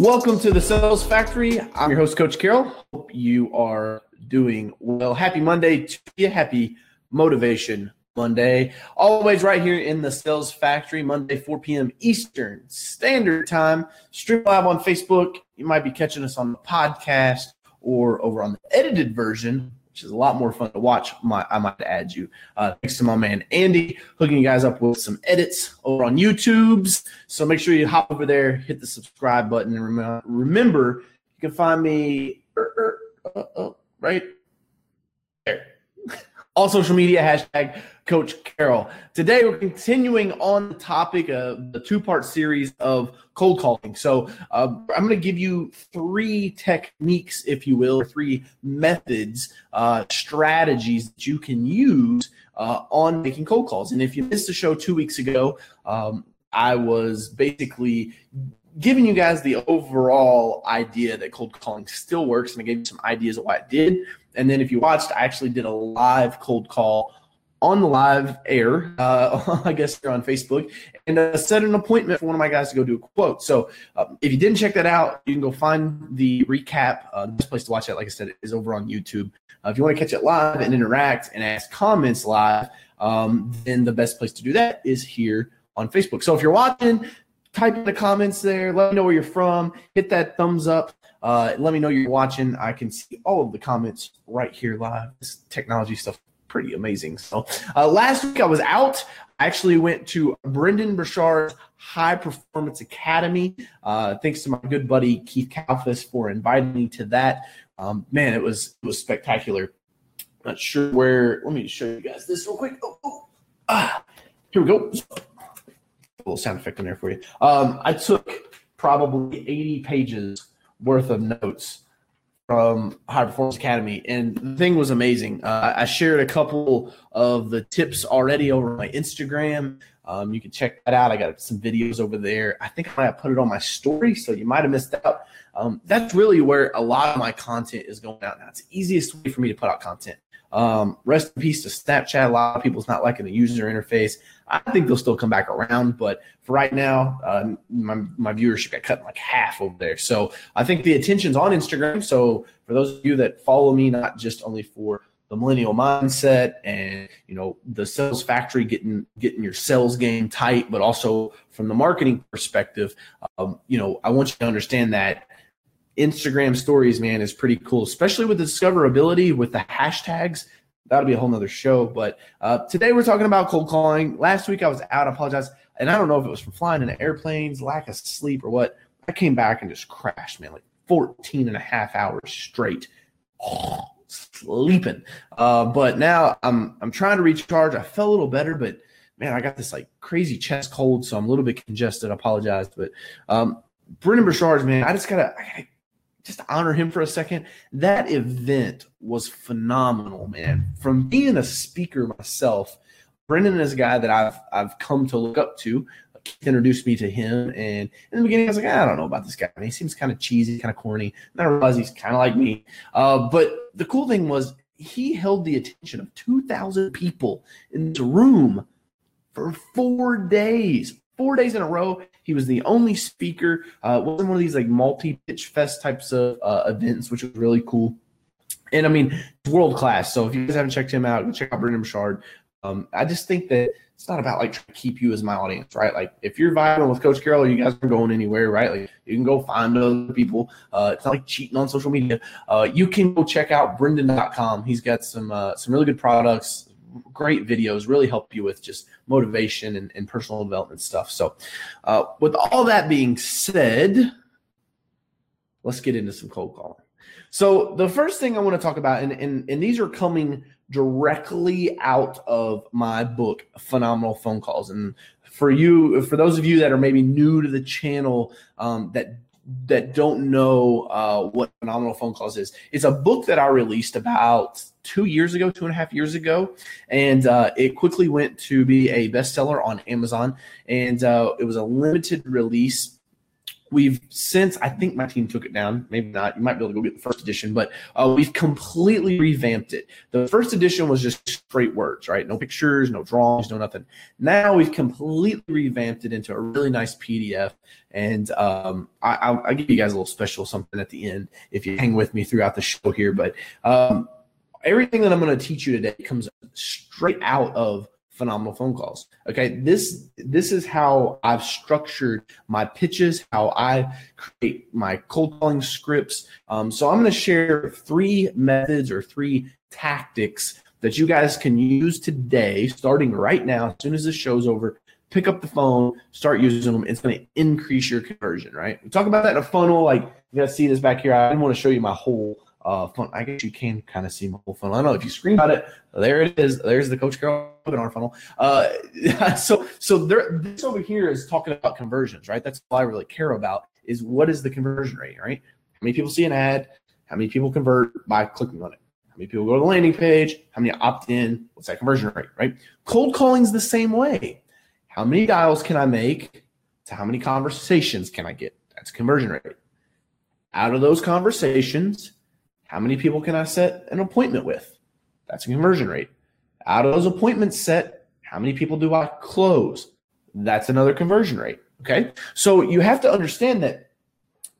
Welcome to the Sales Factory. I'm your host, Coach Carroll. Hope you are doing well. Happy Monday to you. Happy Motivation Monday. Always right here in the Sales Factory, Monday, 4 p.m. Eastern Standard Time. Stream live on Facebook. You might be catching us on the podcast or over on the edited version which is a lot more fun to watch. My, I might add you. Uh, thanks to my man Andy hooking you guys up with some edits over on YouTube's. So make sure you hop over there, hit the subscribe button, and rem- remember you can find me er, er, uh, uh, right there. All social media hashtag Coach Carroll. Today we're continuing on the topic of the two-part series of cold calling. So uh, I'm going to give you three techniques, if you will, three methods, uh, strategies that you can use uh, on making cold calls. And if you missed the show two weeks ago, um, I was basically giving you guys the overall idea that cold calling still works, and I gave you some ideas of why it did. And then if you watched, I actually did a live cold call on the live air, uh, I guess you're on Facebook, and uh, set an appointment for one of my guys to go do a quote. So um, if you didn't check that out, you can go find the recap. Uh, the best place to watch that, like I said, is over on YouTube. Uh, if you want to catch it live and interact and ask comments live, um, then the best place to do that is here on Facebook. So if you're watching, type in the comments there. Let me know where you're from. Hit that thumbs up. Uh, let me know you're watching. I can see all of the comments right here live. This technology stuff pretty amazing. So uh, last week I was out. I actually went to Brendon Burchard's High Performance Academy. Uh, thanks to my good buddy Keith Kalfas for inviting me to that. Um, man, it was it was spectacular. Not sure where. Let me show you guys this real quick. Oh, oh. Ah, here we go. A little sound effect in there for you. Um, I took probably 80 pages worth of notes from High Performance Academy, and the thing was amazing. Uh, I shared a couple of the tips already over my Instagram. Um, you can check that out. I got some videos over there. I think I might have put it on my story, so you might have missed out. Um, that's really where a lot of my content is going out now. It's the easiest way for me to put out content. Um, rest in peace to Snapchat. A lot of people's not liking the user interface. I think they'll still come back around, but for right now, uh, my, my viewership got cut like half over there. So I think the attention's on Instagram. So for those of you that follow me, not just only for the millennial mindset and you know the sales factory getting getting your sales game tight, but also from the marketing perspective, um, you know I want you to understand that Instagram stories, man, is pretty cool, especially with the discoverability with the hashtags. That'll be a whole nother show. But uh, today we're talking about cold calling. Last week I was out. I apologize. And I don't know if it was from flying in airplanes, lack of sleep, or what. I came back and just crashed, man, like 14 and a half hours straight. Oh, sleeping. Uh, but now I'm I'm trying to recharge. I felt a little better, but man, I got this like crazy chest cold, so I'm a little bit congested. I apologize. But um Brendon Burchard, man, I just gotta, I gotta just to honor him for a second. That event was phenomenal, man. From being a speaker myself, Brendon is a guy that I've I've come to look up to. Keith introduced me to him, and in the beginning, I was like, I don't know about this guy. I mean, he seems kind of cheesy, kind of corny. And I realized he's kind of like me. Uh, but the cool thing was he held the attention of 2,000 people in the room for four days four days in a row. He was the only speaker. Uh, wasn't one of these like multi pitch fest types of uh, events, which was really cool. And I mean, it's world class. So if you guys haven't checked him out, check out Brendon Burchard. Um, I just think that it's not about like trying to keep you as my audience, right? Like if you're vibing with Coach Carroll, you guys aren't going anywhere, right? Like you can go find other people. Uh, it's not like cheating on social media. Uh, you can go check out Brendon.com. He's got some uh, some really good products, great videos really help you with just motivation and, and personal development stuff. So, uh, with all that being said, let's get into some cold calling. So, the first thing I want to talk about, and, and, and these are coming directly out of my book, Phenomenal Phone Calls. And for you, for those of you that are maybe new to the channel um, that that don't know uh, what phenomenal phone calls is. It's a book that i released about two years ago two and a half years ago and uh, it quickly went to be a bestseller on amazon and uh, it was a limited release We've since I think my team took it down. Maybe not. You might be able to go get the first edition, but uh, we've completely revamped it. The first edition was just straight words, right? No pictures, no drawings, no nothing. Now we've completely revamped it into a really nice PDF, and um, I, I'll, I'll, give you guys a little special something at the end if you hang with me throughout the show here. But um, everything that I'm going to teach you today comes straight out of phenomenal phone calls. Okay, this this is how I've structured my pitches, how I create my cold calling scripts. Um, so I'm going to share three methods or three tactics that you guys can use today, starting right now. As soon as this show's over, pick up the phone, start using them. It's going to increase your conversion. Right? We talk about that in a funnel. Like you guys see this back here. I didn't want to show you my whole uh, fun. I guess you can kind of see my whole funnel. I don't know if you screenshot it, there it is. There's the Coach Carroll webinar funnel. Uh, so so there, this over here is talking about conversions, right? That's all I really care about is what is the conversion rate, right? How many people see an ad? How many people convert by clicking on it? How many people go to the landing page? How many opt in? What's that conversion rate, right? Cold calling is the same way. How many dials can I make? To how many conversations can I get? That's conversion rate. Out of those conversations, how many people can I set an appointment with? That's a conversion rate. Out of those appointments set, how many people do I close? That's another conversion rate. Okay. So you have to understand that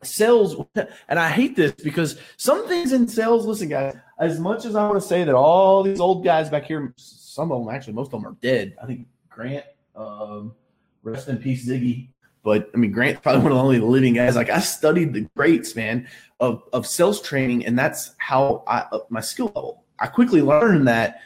sales, and I hate this because some things in sales, listen, guys, as much as I want to say that all these old guys back here, some of them actually, most of them are dead. I think Grant, um, rest in peace, Ziggy. But I mean, Grant's probably one of the only living guys. Like I studied the greats, man, of of sales training, and that's how I up my skill level. I quickly learned that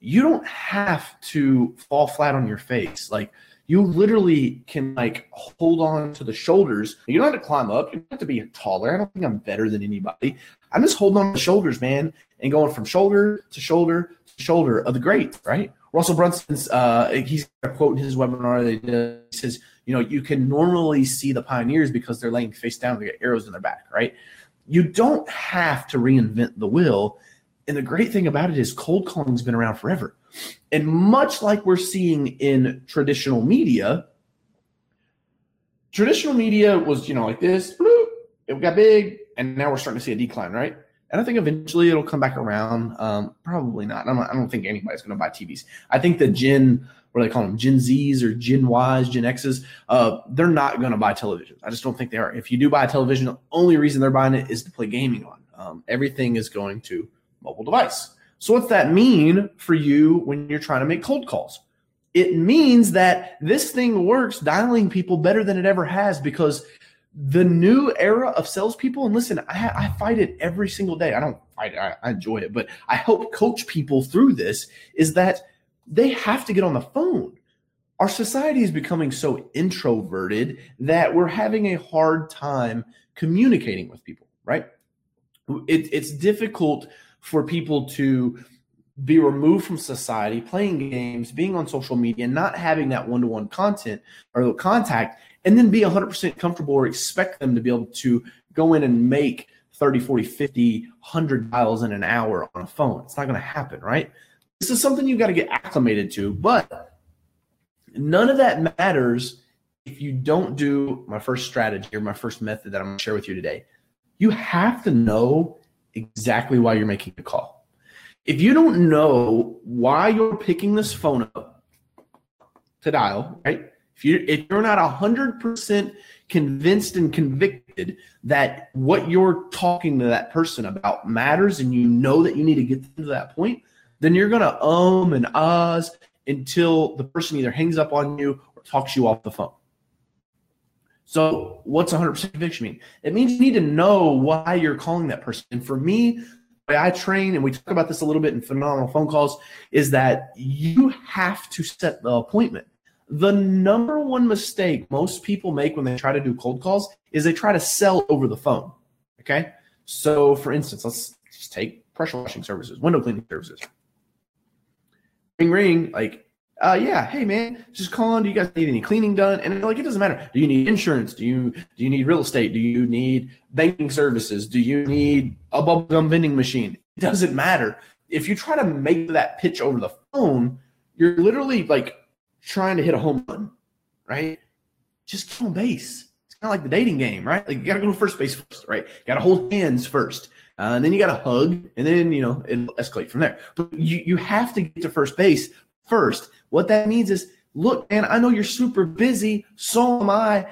you don't have to fall flat on your face. Like you literally can like hold on to the shoulders. You don't have to climb up. You don't have to be taller. I don't think I'm better than anybody. I'm just holding on to the shoulders, man, and going from shoulder to shoulder to shoulder of the greats, right? Russell Brunson's uh he's a quote in his webinar that he says, you know, you can normally see the pioneers because they're laying face down, they get arrows in their back, right? You don't have to reinvent the wheel. And the great thing about it is cold calling's been around forever. And much like we're seeing in traditional media, traditional media was, you know, like this, bloop, it got big, and now we're starting to see a decline, right? And I think eventually it'll come back around. Um, probably not. I don't, I don't think anybody's going to buy TVs. I think the Gen what do they call them, Gen Zs or Gen Ys, Gen Xs, uh, they're not going to buy television. I just don't think they are. If you do buy a television, the only reason they're buying it is to play gaming on. Um, everything is going to mobile device. So what's that mean for you when you're trying to make cold calls? It means that this thing works dialing people better than it ever has because the new era of salespeople, and listen, I, I fight it every single day. I don't fight it, I, I enjoy it, but I help coach people through this is that – they have to get on the phone. Our society is becoming so introverted that we're having a hard time communicating with people, right? It, it's difficult for people to be removed from society, playing games, being on social media, and not having that one to one content or contact, and then be 100% comfortable or expect them to be able to go in and make 30, 40, 50, 100 dials in an hour on a phone. It's not going to happen, right? This is something you've got to get acclimated to, but none of that matters if you don't do my first strategy or my first method that I'm going to share with you today. You have to know exactly why you're making the call. If you don't know why you're picking this phone up to dial, right? If you if you're not 100% convinced and convicted that what you're talking to that person about matters and you know that you need to get them to that point, then you're going to um and ahs until the person either hangs up on you or talks you off the phone. So, what's 100% conviction mean? It means you need to know why you're calling that person. And for me, I train, and we talk about this a little bit in phenomenal phone calls, is that you have to set the appointment. The number one mistake most people make when they try to do cold calls is they try to sell over the phone. Okay. So, for instance, let's just take pressure washing services, window cleaning services. Ring ring like uh yeah hey man just calling do you guys need any cleaning done? And like it doesn't matter. Do you need insurance? Do you do you need real estate? Do you need banking services? Do you need a bubblegum vending machine? It doesn't matter. If you try to make that pitch over the phone you're literally like trying to hit a home run right just get on base it's kind of like the dating game, right? Like you got to go to first base first, right? Got to hold hands first. Uh, and then you got to hug, and then you know it'll escalate from there. But you you have to get to first base first. What that means is, look, man, I know you're super busy. So am I.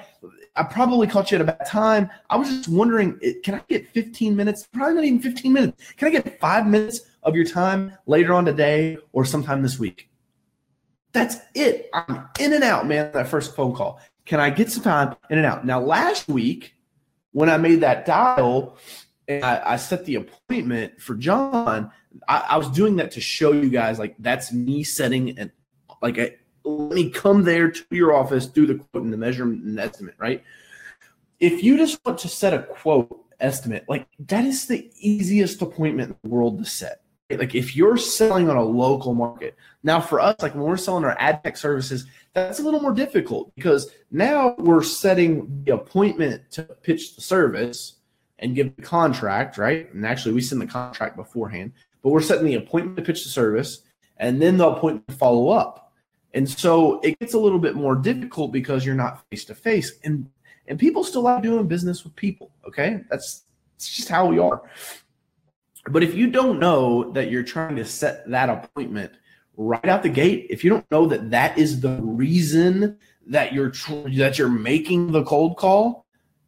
I probably caught you at a bad time. I was just wondering, can I get 15 minutes? Probably not even 15 minutes. Can I get five minutes of your time later on today or sometime this week? That's it. I'm in and out, man. That first phone call. Can I get some time in and out? Now, last week when I made that dial and I, I set the appointment for John, I, I, was doing that to show you guys like that's me setting and like a, let me come there to your office, do the quote and the measurement and estimate, right? If you just want to set a quote estimate, like that is the easiest appointment in the world to set like if you're selling on a local market now for us like when we're selling our ad tech services that's a little more difficult because now we're setting the appointment to pitch the service and give the contract right? And actually we send the contract beforehand but we're setting the appointment to pitch the service and then the appointment to follow up. And so it gets a little bit more difficult because you're not face to face and and people still like doing business with people okay? That's it's just how we are but if you don't know that you're trying to set that appointment right out the gate, if you don't know that that is the reason that you're tr- that you're making the cold call,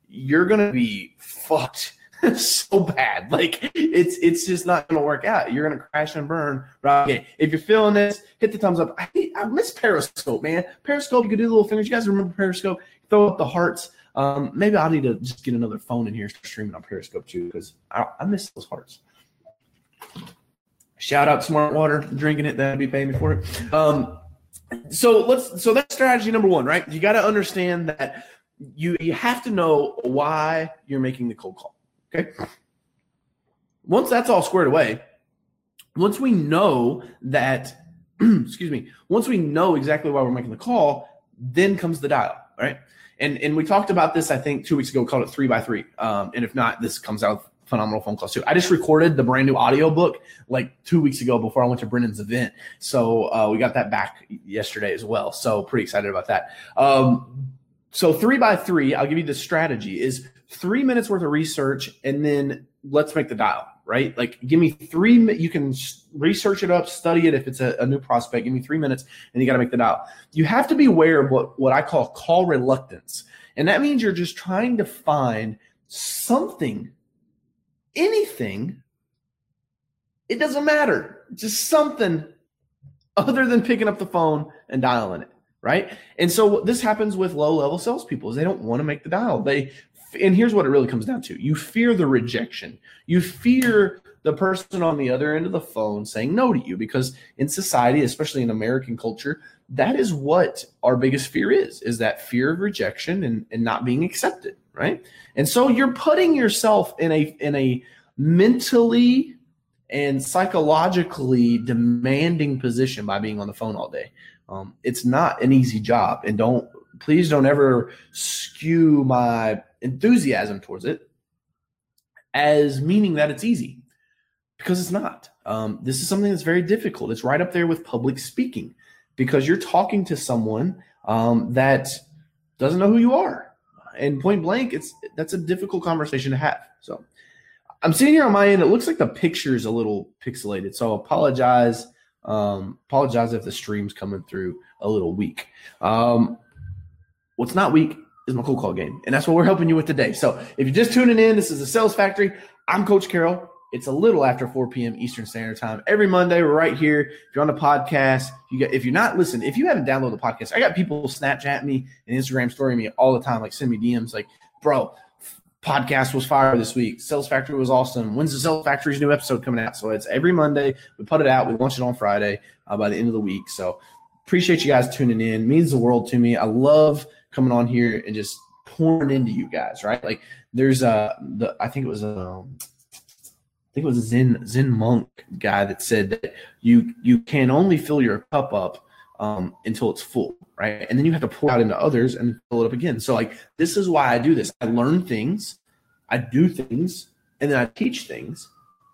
you're gonna be fucked so bad. Like it's it's just not gonna work out. You're gonna crash and burn. Right? Okay. If you're feeling this, hit the thumbs up. I, I miss Periscope, man. Periscope, you could do the little fingers. You guys remember Periscope? Throw up the hearts. Um, maybe I need to just get another phone in here, streaming on Periscope too, because I, I miss those hearts. Shout out Smart Water, drinking it. That'd be paying me for it. Um, so let's. So that's strategy number one, right? You got to understand that you you have to know why you're making the cold call. Okay. Once that's all squared away, once we know that, excuse me, once we know exactly why we're making the call, then comes the dial, right? And and we talked about this, I think, two weeks ago. Called it three by three. Um, and if not, this comes out phenomenal phone calls too. I just recorded the brand new audio book like two weeks ago before I went to Brennan's event. So uh, we got that back yesterday as well. So pretty excited about that. Um, so three by three, I'll give you the strategy is three minutes worth of research and then let's make the dial, right? Like give me three, you can research it up, study it. If it's a, a new prospect, give me three minutes and you got to make the dial. You have to be aware of what, what I call call reluctance. And that means you're just trying to find something anything, it doesn't matter. Just something other than picking up the phone and dialing it, right? And so this happens with low level salespeople is they don't want to make the dial. They and here's what it really comes down to: you fear the rejection. You fear the person on the other end of the phone saying no to you because in society, especially in American culture, that is what our biggest fear is: is that fear of rejection and, and not being accepted right? And so you're putting yourself in a in a mentally and psychologically demanding position by being on the phone all day. Um, it's not an easy job, and don't please don't ever skew my enthusiasm towards it as meaning that it's easy because it's not. Um, this is something that's very difficult. It's right up there with public speaking because you're talking to someone um, that doesn't know who you are and point blank, it's that's a difficult conversation to have. So I'm sitting here on my end. It looks like the picture is a little pixelated. So apologize. Um, apologize if the stream's coming through a little weak. Um, what's not weak is my cold call game, and that's what we're helping you with today. So if you're just tuning in, this is the Sales Factory. I'm Coach Carroll. It's a little after 4 p.m. Eastern Standard Time. Every Monday, right here. If you're on the podcast, you get if you're not listening, if you haven't downloaded the podcast, I got people Snapchat me and Instagram story me all the time, like send me DMs like, bro, podcast was fire this week. Sales Factory was awesome. When's the Sales Factory's new episode coming out? So it's every Monday. We put it out. We launch it on Friday uh, by the end of the week. So appreciate you guys tuning in. Means the world to me. I love coming on here and just pouring into you guys. Right? Like there's a the I think it was a um, think it was a Zen Zen monk guy that said that you you can only fill your cup up um, until it's full, right? And then you have to pour out into others and fill it up again. So like this is why I do this. I learn things, I do things, and then I teach things,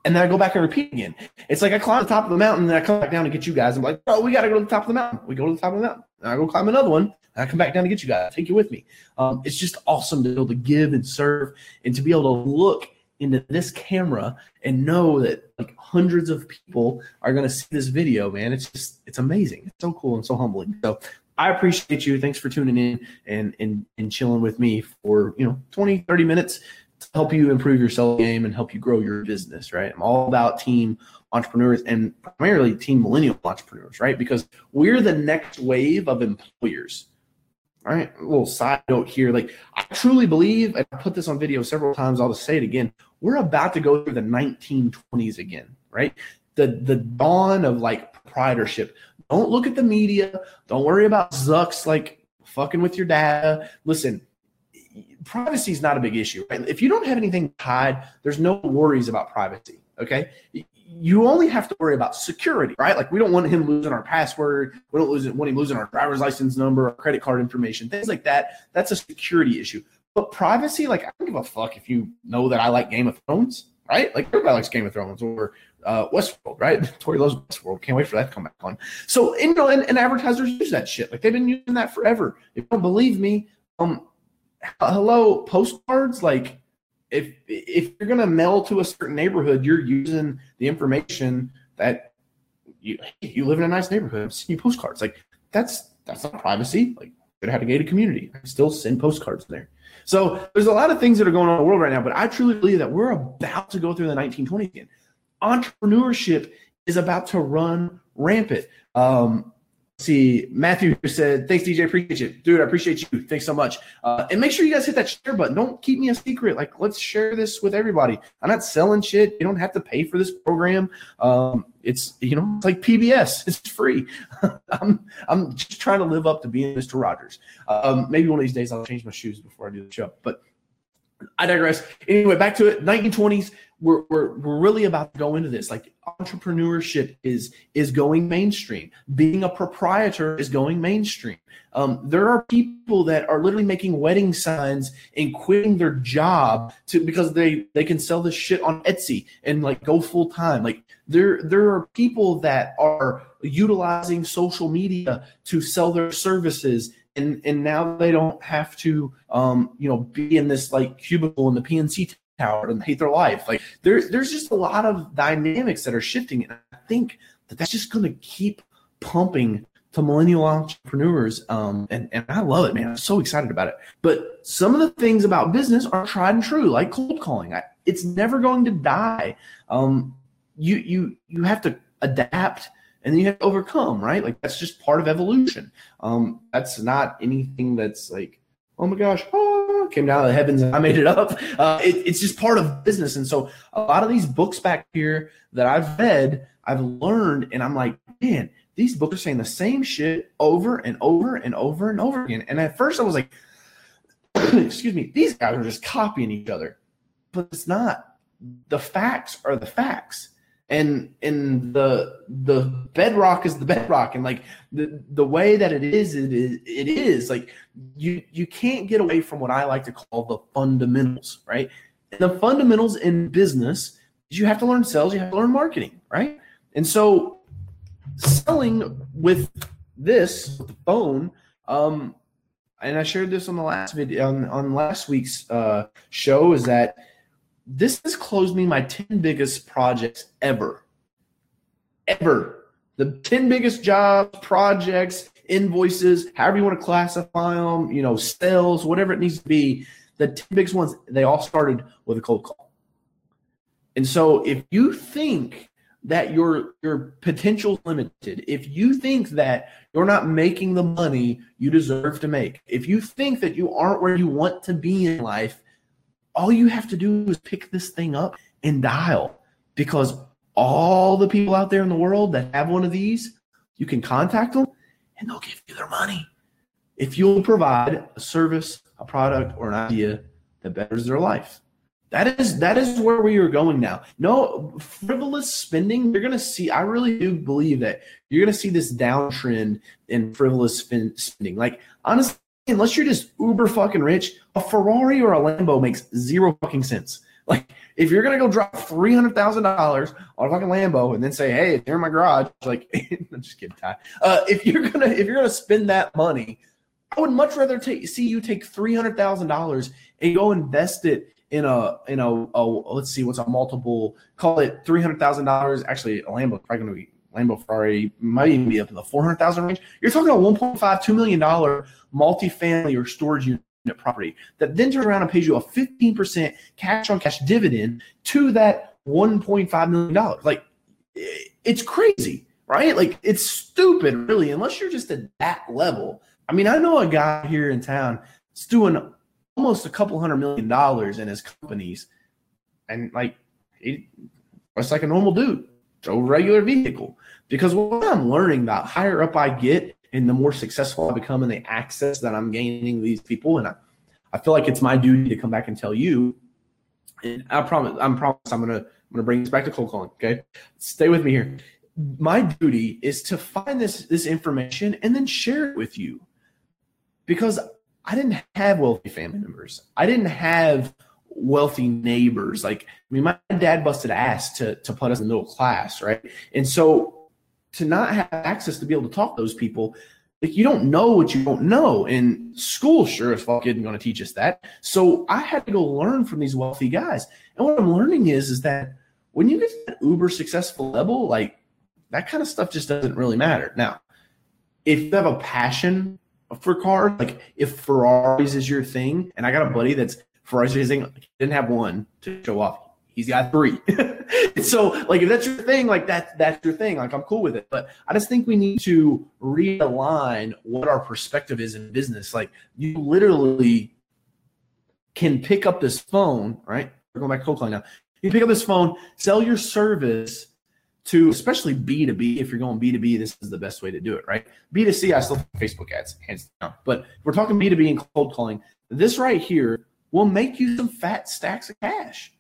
And then I go back and repeat again. It's like I climb the top of the mountain, and I come back down to get you guys. I'm like, oh, we got to go to the top of the mountain. We go to the top of the mountain. And I go climb another one. And I come back down to get you guys. Take you with me. Um, it's just awesome to be able to give and serve, and to be able to look into this camera and know that like hundreds of people are going to see this video. Man, it's just it's amazing. It's so cool and so humbling. So I appreciate you. Thanks for tuning in and and and chilling with me for you know 20, 30 minutes to help you improve your sales game and help you grow your business, right? I'm all about team entrepreneurs and primarily team millennial entrepreneurs, right? Because we're the next wave of employers. Right? A little side note here. Like I truly believe, and I put this on video several times, I'll just say it again. We're about to go through the 1920s again, right? The the dawn of like proprietorship. Don't look at the media. Don't worry about Zucks like fucking with your data. Listen, privacy is not a big issue. Right? If you don't have anything tied, there's no worries about privacy. Okay. You only have to worry about security, right? Like we don't want him losing our password. We don't lose it, want him losing our driver's license number, our credit card information, things like that. That's a security issue. But privacy, like I don't give a fuck if you know that I like Game of Thrones, right? Like everybody likes Game of Thrones or uh, Westworld, right? Tori loves Westworld. Can't wait for that to come back on. So, you know, and, and advertisers use that shit. Like they've been using that forever. If you don't believe me, um, hello postcards like if if you're going to mail to a certain neighborhood you're using the information that you you live in a nice neighborhood send you postcards like that's that's not privacy. Like it had a gated community. I still send postcards there. So there's a lot of things that are going on in the world right now but i truly believe that we're about to go through the 1920s again. Entrepreneurship is about to run rampant. Um, see Matthew said, "Thanks, DJ. Appreciate you, dude. I appreciate you. Thanks so much. Uh, and make sure you guys hit that share button. Don't keep me a secret. Like, let's share this with everybody. I'm not selling shit. You don't have to pay for this program. Um, it's you know, it's like PBS. It's free. I'm I'm just trying to live up to being Mr. Rogers. Um, maybe one of these days I'll change my shoes before I do the show. But I digress. Anyway, back to it. 1920s we're, we're, we're really about to go into this like entrepreneurship is is going mainstream being a proprietor is going mainstream um, there are people that are literally making wedding signs and quitting their job to because they they can sell this shit on etsy and like go full time like there there are people that are utilizing social media to sell their services and and now they don't have to um you know be in this like cubicle in the PNC tower and hate their life. Like there's there's just a lot of dynamics that are shifting, and I think that that's just going to keep pumping to millennial entrepreneurs. Um, and and I love it, man. I'm so excited about it. But some of the things about business are tried and true, like cold calling. I, it's never going to die. Um, you you you have to adapt and then you have to overcome, right? Like that's just part of evolution. Um, that's not anything that's like, oh my gosh, oh, came down to the heavens and I made it up. Uh, it, it's just part of business. And so a lot of these books back here that I've read, I've learned, and I'm like, man, these books are saying the same shit over and over and over and over again. And at first I was like, excuse me, these guys are just copying each other. But it's not. The facts are the facts and and the the bedrock is the bedrock. And like the the way that it is it is it is. Like you you can't get away from what i like to call the fundamentals right? And the fundamentals in business is you have to learn sales you have to learn marketing right? And so selling with this with the phone um and i shared this on the last video on, on last week's uh show is that this has closed me my 10 biggest projects ever. Ever. The 10 biggest jobs, projects, invoices, however you want to classify them, you know, sales, whatever it needs to be. The 10 biggest ones, they all started with a cold call. And so if you think that your your potential limited, if you think that you're not making the money you deserve to make, if you think that you aren't where you want to be in life, all you have to do is pick this thing up and dial because all the people out there in the world that have one of these, you can contact them and they'll give you their money. If you'll provide a service, a product, or an idea that betters their life. That is that is where we are going now. No frivolous spending. You're to see. I really do believe that you're to see this downtrend in frivolous spending. Like honestly, unless you're just uber fucking rich, a Ferrari or a Lambo makes zero fucking sense. Like, if you're gonna go drop three hundred thousand dollars on a fucking Lambo and then say, "Hey, it's here in my garage," like, I'm just kidding, Ty. Uh, if you're gonna if you're gonna spend that money, I would much rather see you take three hundred thousand dollars and go invest it in a in a, a let's see what's a multiple call it three hundred thousand dollars. Actually, a Lambo probably to be Lambo Ferrari might even be up in the four hundred thousand range. You're talking a one point five two million dollar multifamily or storage unit property that then turns around and pays you a fifteen percent cash on cash dividend to that one point five million dollars. Like it's crazy, right? Like it's stupid, really, unless you're just at that level. I mean, I know a guy here in town that's doing almost a couple hundred million dollars in his companies, and like he, it's like a normal dude, a regular vehicle. Because what I'm learning, the higher up I get, and the more successful I become, and the access that I'm gaining these people, and I, I feel like it's my duty to come back and tell you. And I promise, I'm promise, I'm gonna, I'm gonna bring this back to cold calling. Okay, stay with me here. My duty is to find this this information and then share it with you, because I didn't have wealthy family members. I didn't have wealthy neighbors. Like, I mean, my dad busted ass to to put us in the middle class, right? And so to not have access to be able to talk to those people, like you don't know what you don't know. And school sure as fuck isn't going to teach us that. So I had to go learn from these wealthy guys. And what I'm learning is, is that when you get to that uber successful level, like that kind of stuff just doesn't really matter. Now, if you have a passion for cars. Like if Ferraris is your thing, and I got a buddy that's Is his thing, didn't have one to show off. He's got three. so like if that's your thing, like that's that's your thing. Like I'm cool with it. But I just think we need to realign what our perspective is in business. Like you literally can pick up this phone, right? We're going back to cold calling now. You pick up this phone, sell your service to especially B2B. If you're going B2B, this is the best way to do it, right? B2C, I still Facebook ads, hands down. But we're talking B2B and cold calling. This right here will make you some fat stacks of cash.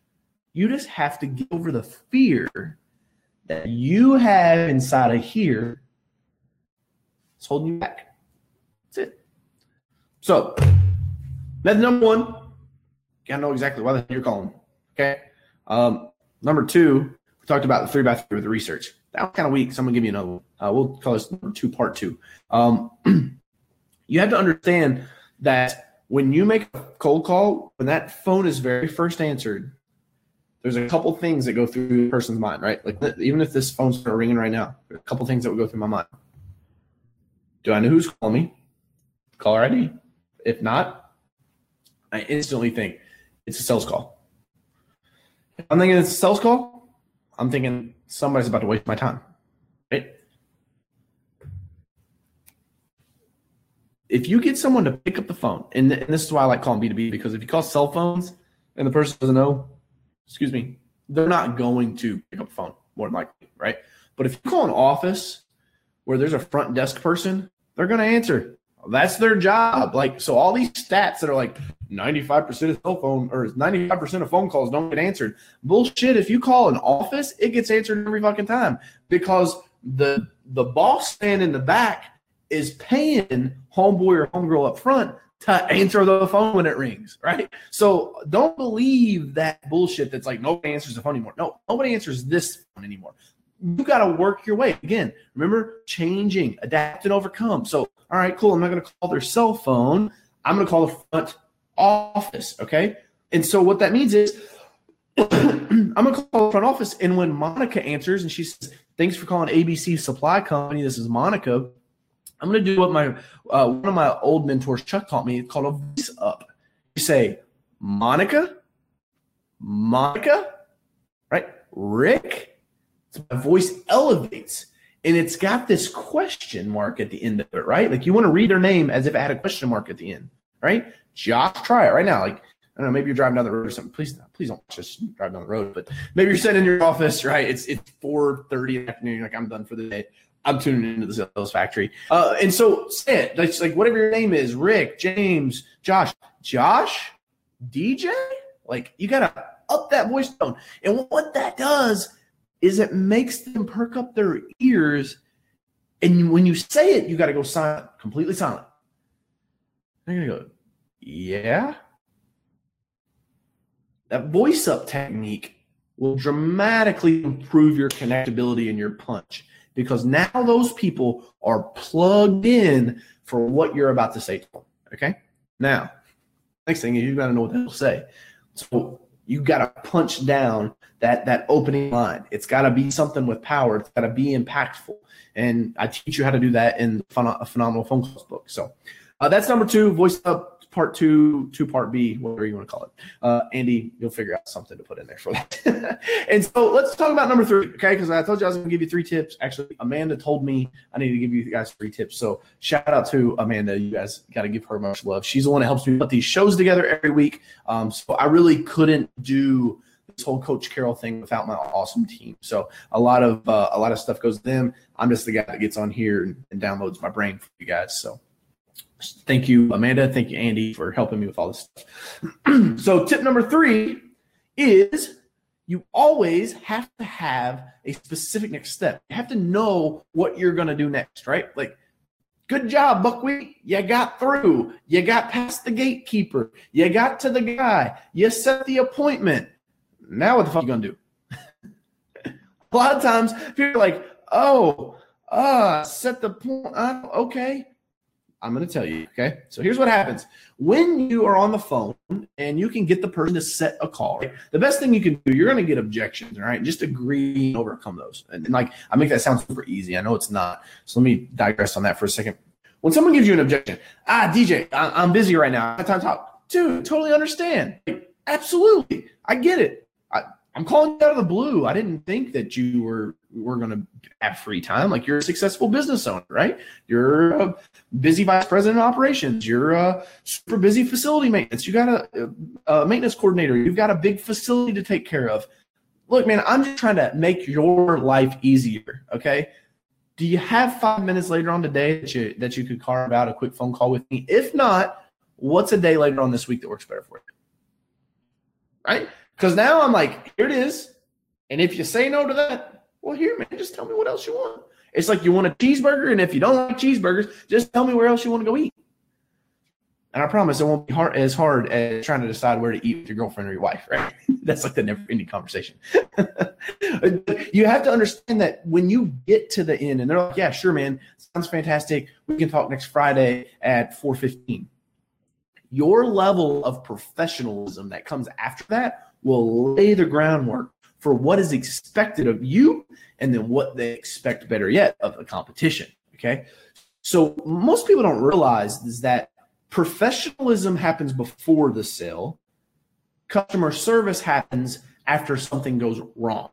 You just have to get over the fear that you have inside of here. It's holding you back. That's it. So, method number one, gotta know exactly why the hell you're calling. Okay. Um, number two, we talked about the three by three with the research. That was kind of weak, so I'm gonna give you another one. Uh, we'll call this number two, part two. Um, you have to understand that when you make a cold call, when that phone is very first answered, there's a couple things that go through the person's mind, right? Like even if this phone's ringing right now, a couple things that would go through my mind. Do I know who's calling me? Caller ID. If not, I instantly think it's a sales call. If I'm thinking it's a sales call, I'm thinking somebody's about to waste my time, right? If you get someone to pick up the phone, and, and this is why I like calling B2B because if you call cell phones and the person doesn't know, excuse me, they're not going to pick up the phone more than likely, right? But if you call an office where there's a front desk person, they're going to answer. That's their job. Like, so all these stats that are like 95% of cell phone or 95% of phone calls don't get answered. Bullshit. If you call an office, it gets answered every fucking time because the the boss stand in the back is paying homeboy or homegirl up front to answer the phone when it rings, right? So don't believe that bullshit that's like nobody answers the phone anymore. No, nobody answers this phone anymore. You got to work your way. Again, remember changing, adapt, and overcome. So, all right, cool. I'm not going to call their cell phone. I'm going to call the front office. Okay. And so what that means is I'm going to call the front office. And when Monica answers and she says, Thanks for calling ABC Supply Company. This is Monica. I'm going to do what my uh, one of my old mentors, Chuck, taught me it's called a voice up. You say, Monica, Monica, right? Rick. So my voice elevates and it's got this question mark at the end of it, right? Like you want to read their name as if it had a question mark at the end, right? Josh, try it right now. Like, I don't know, maybe you're driving down the road or something. Please, please don't just drive down the road. But maybe you're sitting in your office, right? It's it's 4:30 in the afternoon. Like, I'm done for the day. I'm tuning into the sales factory. Uh, and so say it. It's like whatever your name is, Rick, James, Josh, Josh, DJ. Like you gotta up that voice tone. And what that does is it makes them perk up their ears. And when you say it, you got to go silent, completely silent. They're gonna go, yeah. that voice up technique will dramatically improve your connectability and your punch because now those people are plugged in for what you're about to say to them. Okay. Now, next thing is you got to know what they'll say. So you got to punch down that that opening line. It's got to be something with power. It's got to be impactful. And I teach you how to do that in the Phenomenal Phone Calls book. So uh, that's number two, voice up part two, two part B, whatever you want to call it. Uh, Andy, you'll figure out something to put in there for that. and so let's talk about number three, okay? Because I told you I was going to give you three tips. Actually, Amanda told me I need to give you guys three tips. So shout out to Amanda. You guys got to give her much love. She's the one that helps me put these shows together every week. Um, so I really couldn't do this whole Coach Carroll thing without my awesome team. So a lot of uh, a lot of stuff goes to them. I'm just the guy that gets on here and, and downloads my brain for you guys. So thank you, Amanda. Thank you, Andy, for helping me with all this stuff. so tip number three is you always have to have a specific next step. You have to know what you're going to do next, right? Like, good job, Buckwheat. You got through. You got past the gatekeeper. You got to the guy. You set the appointment. Now what the fuck are you going to do? a lot of times people are like, oh, uh, set the point. Uh, okay. I'm going to tell you. Okay. So here's what happens when you are on the phone and you can get the person to set a call. Right? The best thing you can do, you're going to get objections. All right. Just agree and overcome those. And, and, like, I make that sound super easy. I know it's not. So let me digress on that for a second. When someone gives you an objection, ah, DJ, I, am busy right now. I time to talk. Dude, totally understand. Like, absolutely. I get it. I, I'm calling you out of the blue. I didn't think that you were were going to have free time. Like you're a successful business owner, right? You're a busy vice president of operations. You're a super busy facility maintenance. You got a, a maintenance coordinator. You've got a big facility to take care of. Look, man, I'm just trying to make your life easier. Okay. Do you have five minutes later on today that you that you could carve out a quick phone call with me? If not, what's a day later on this week that works better for you? Right? Because now I'm like, here it is. And if you say no to that, well, here, man, just tell me what else you want. It's like you want a cheeseburger, and if you don't like cheeseburgers, just tell me where else you want to go eat. And I promise it won't be hard, as hard as trying to decide where to eat with your girlfriend or your wife, right? That's like the never ending conversation. you have to understand that when you get to the end and they're like, yeah, sure, man, sounds fantastic. We can talk next Friday at 415. Your level of professionalism that comes after that will lay the groundwork for what is expected of you and then what they expect better yet of the competition okay? So most people don't realize is that professionalism happens before the sale. Customer service happens after something goes wrong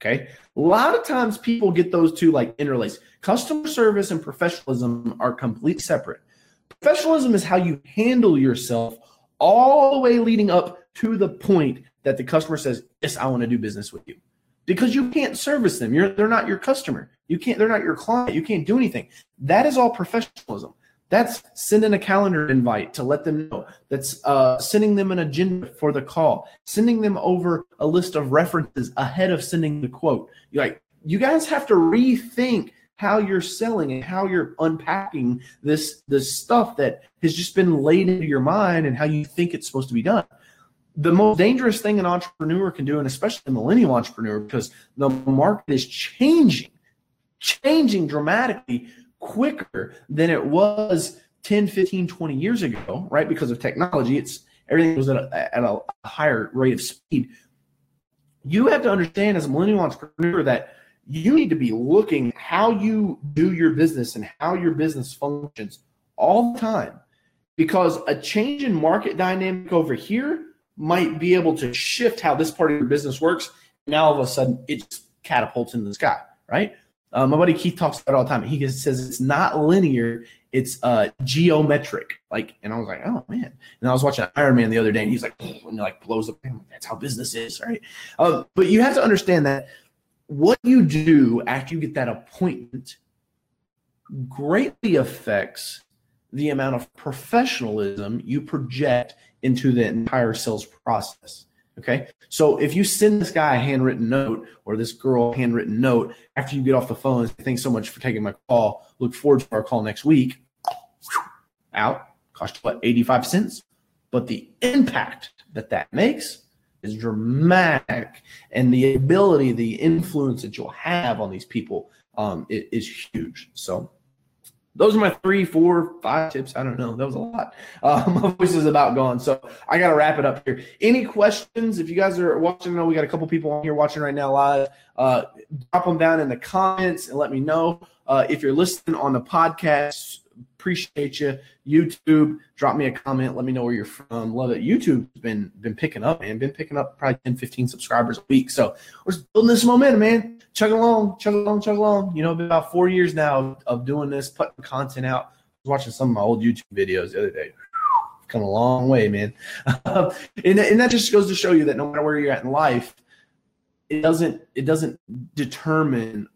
okay? A lot of times people get those two like interlaced. Customer service and professionalism are completely separate. Professionalism is how you handle yourself all the way leading up to the point that the customer says, "Yes, I want to do business with you," because you can't service them. You're they're not your customer. You can't. They're not your client. You can't do anything. That is all professionalism. That's sending a calendar invite to let them know. That's uh, sending them an agenda for the call. Sending them over a list of references ahead of sending the quote. You're like, you guys have to rethink how you're selling and how you're unpacking this this stuff that has just been laid into your mind and how you think it's supposed to be done the most dangerous thing an entrepreneur can do, and especially a millennial entrepreneur, because the market is changing, changing dramatically quicker than it was 10, 15, 20 years ago, right? Because of technology, it's everything was at a, at a higher rate of speed. You have to understand as a millennial entrepreneur that you need to be looking how you do your business and how your business functions all the time because a change in market dynamic over here might be able to shift how this part of your business works. Now all of a sudden it catapults into the sky, right? Uh, my buddy Keith talks about all the time. He says it's not linear, it's uh, geometric. Like, and I was like, oh man. And I was watching Iron Man the other day, and he's like, and like blows up. That's how business is, right? Uh, but you have to understand that what you do after you get that appointment greatly affects the amount of professionalism you project into the entire sales process. Okay. So if you send this guy a handwritten note or this girl a handwritten note after you get off the phone, thanks so much for taking my call. Look forward to our call next week. Out. Cost what? 85 cents. But the impact that that makes is dramatic, and the ability, the influence that you'll have on these people um, is, is huge. So those are my three, four, five tips. I don't know. That was a lot. Uh, my voice is about gone. So I got to wrap it up here. Any questions? If you guys are watching, I know we got a couple people on here watching right now live. Uh, drop them down in the comments and let me know. Uh, if you're listening on the podcast, appreciate you. YouTube, drop me a comment. Let me know where you're from. Love it. YouTube's been been picking up, man. Been picking up probably 10, 15 subscribers a week. So we're building this momentum, man. Chug along, chug along, chug along. You know, about four years now of doing this, putting content out. Watching some of my old YouTube videos the other day. Come a long way, man. and, and that just goes to show you that no matter where you're at in life, it doesn't it doesn't determine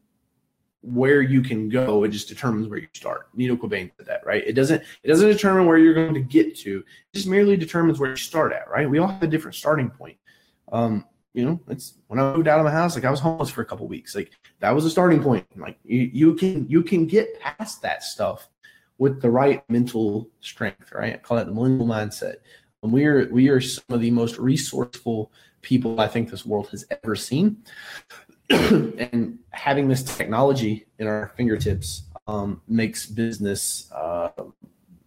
where you can go it just determines where you start. Nido Qubein said that right? It doesn't it doesn't determine where you're going to get to. It just merely determines where you start at right? We all have a different starting point. Um you know it's when i moved out of my house like i was homeless for a couple weeks. Like that was a starting point. Like you, you can you can get past that stuff with the right mental strength right? I call that the millennial mindset. And we are we are some of the most resourceful people i think this world has ever seen and having this technology in our fingertips um, makes business uh,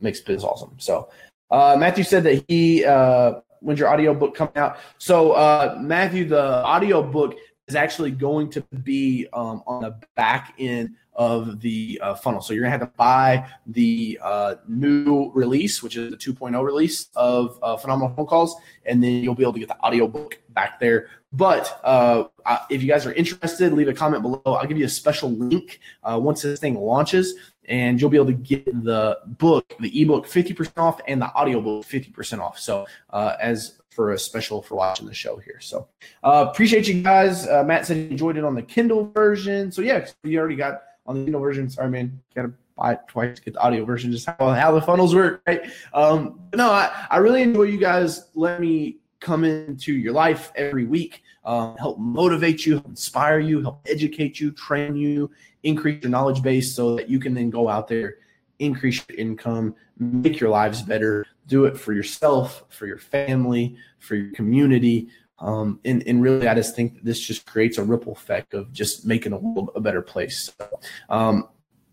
makes business awesome. So uh, Matthew said that he uh, when's your audio book coming out? So uh, Matthew, the audio book is actually going to be um, on the back end of the uh, funnel. So you're gonna have to buy the uh, new release, which is the 2.0 release of uh, Phenomenal Phone Calls, and then you'll be able to get the audio book back there. But uh, if you guys are interested, leave a comment below. I'll give you a special link uh, once this thing launches, and you'll be able to get the book, the ebook, 50% off, and the audiobook 50% off. So uh, as for a special for watching the show here. So appreciate you guys. Matt said he enjoyed it on the Kindle version. So yeah, you already got on the Kindle version. Sorry, man, gotta buy it twice to get the audio version. Just how, how the funnels work, right? Um, no, I, I really enjoy you guys. Let me come into your life every week, um, help motivate you, inspire you, help educate you, train you, increase your knowledge base so that you can then go out there, increase your income, make your lives better, do it for yourself, for your family, for your community, um, and, and really, I just think that this just creates a ripple effect of just making the world a better place. So, um,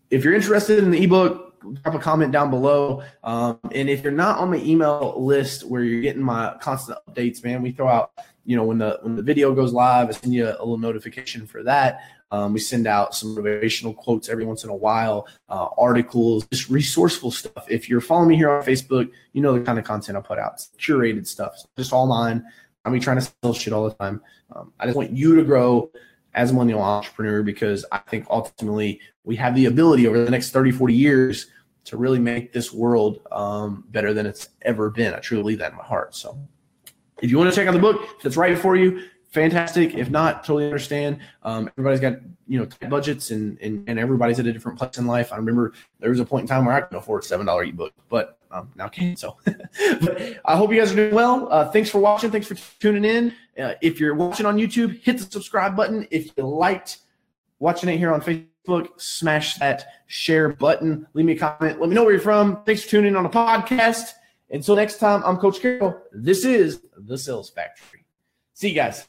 if you're interested in the ebook, drop a comment down below. Um, and if you're not on my email list where you're getting my constant updates, man, we throw out, you know, when the when the video goes live, I send you a, little notification for that. Um, we send out some motivational quotes every once in a while, uh, articles, just resourceful stuff. If you're following me here on Facebook, you know the kind of content I put out. It's curated stuff, just all mine. I'm trying to sell shit all the time. Um, I just want you to grow as a millennial entrepreneur because I think ultimately we have the ability over the next 30, 40 years to really make this world um, better than it's ever been. I truly believe that in my heart. So if you want to check out the book, if it's right for you, fantastic. If not, totally understand. Um, everybody's got you know tight budgets and, and and everybody's at a different place in life. I remember there was a point in time where I could afford a seven dollar ebook, but um, now can. So, but I hope you guys are doing well. Uh, thanks for watching. Thanks for tuning in. Uh, if you're watching on YouTube, hit the subscribe button. If you liked watching it here on Facebook, smash that share button. Leave me a comment. Let me know where you're from. Thanks for tuning in on the podcast. Until next time, I'm Coach Carroll. This is the Sales Factory. See you guys.